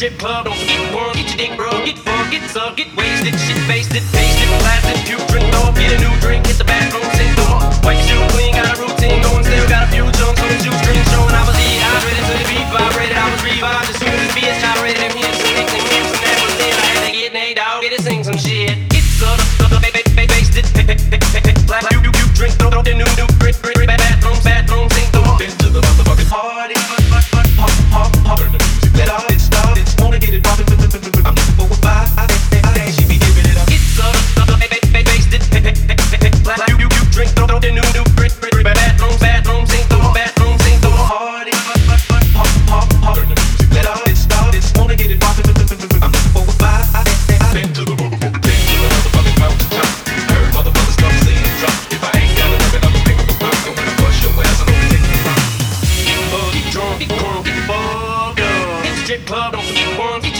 Strip club. Don't get warm, get your dick broke, get fucked, get sucked, get wasted, shit faced it, tasted, blasted, putrid.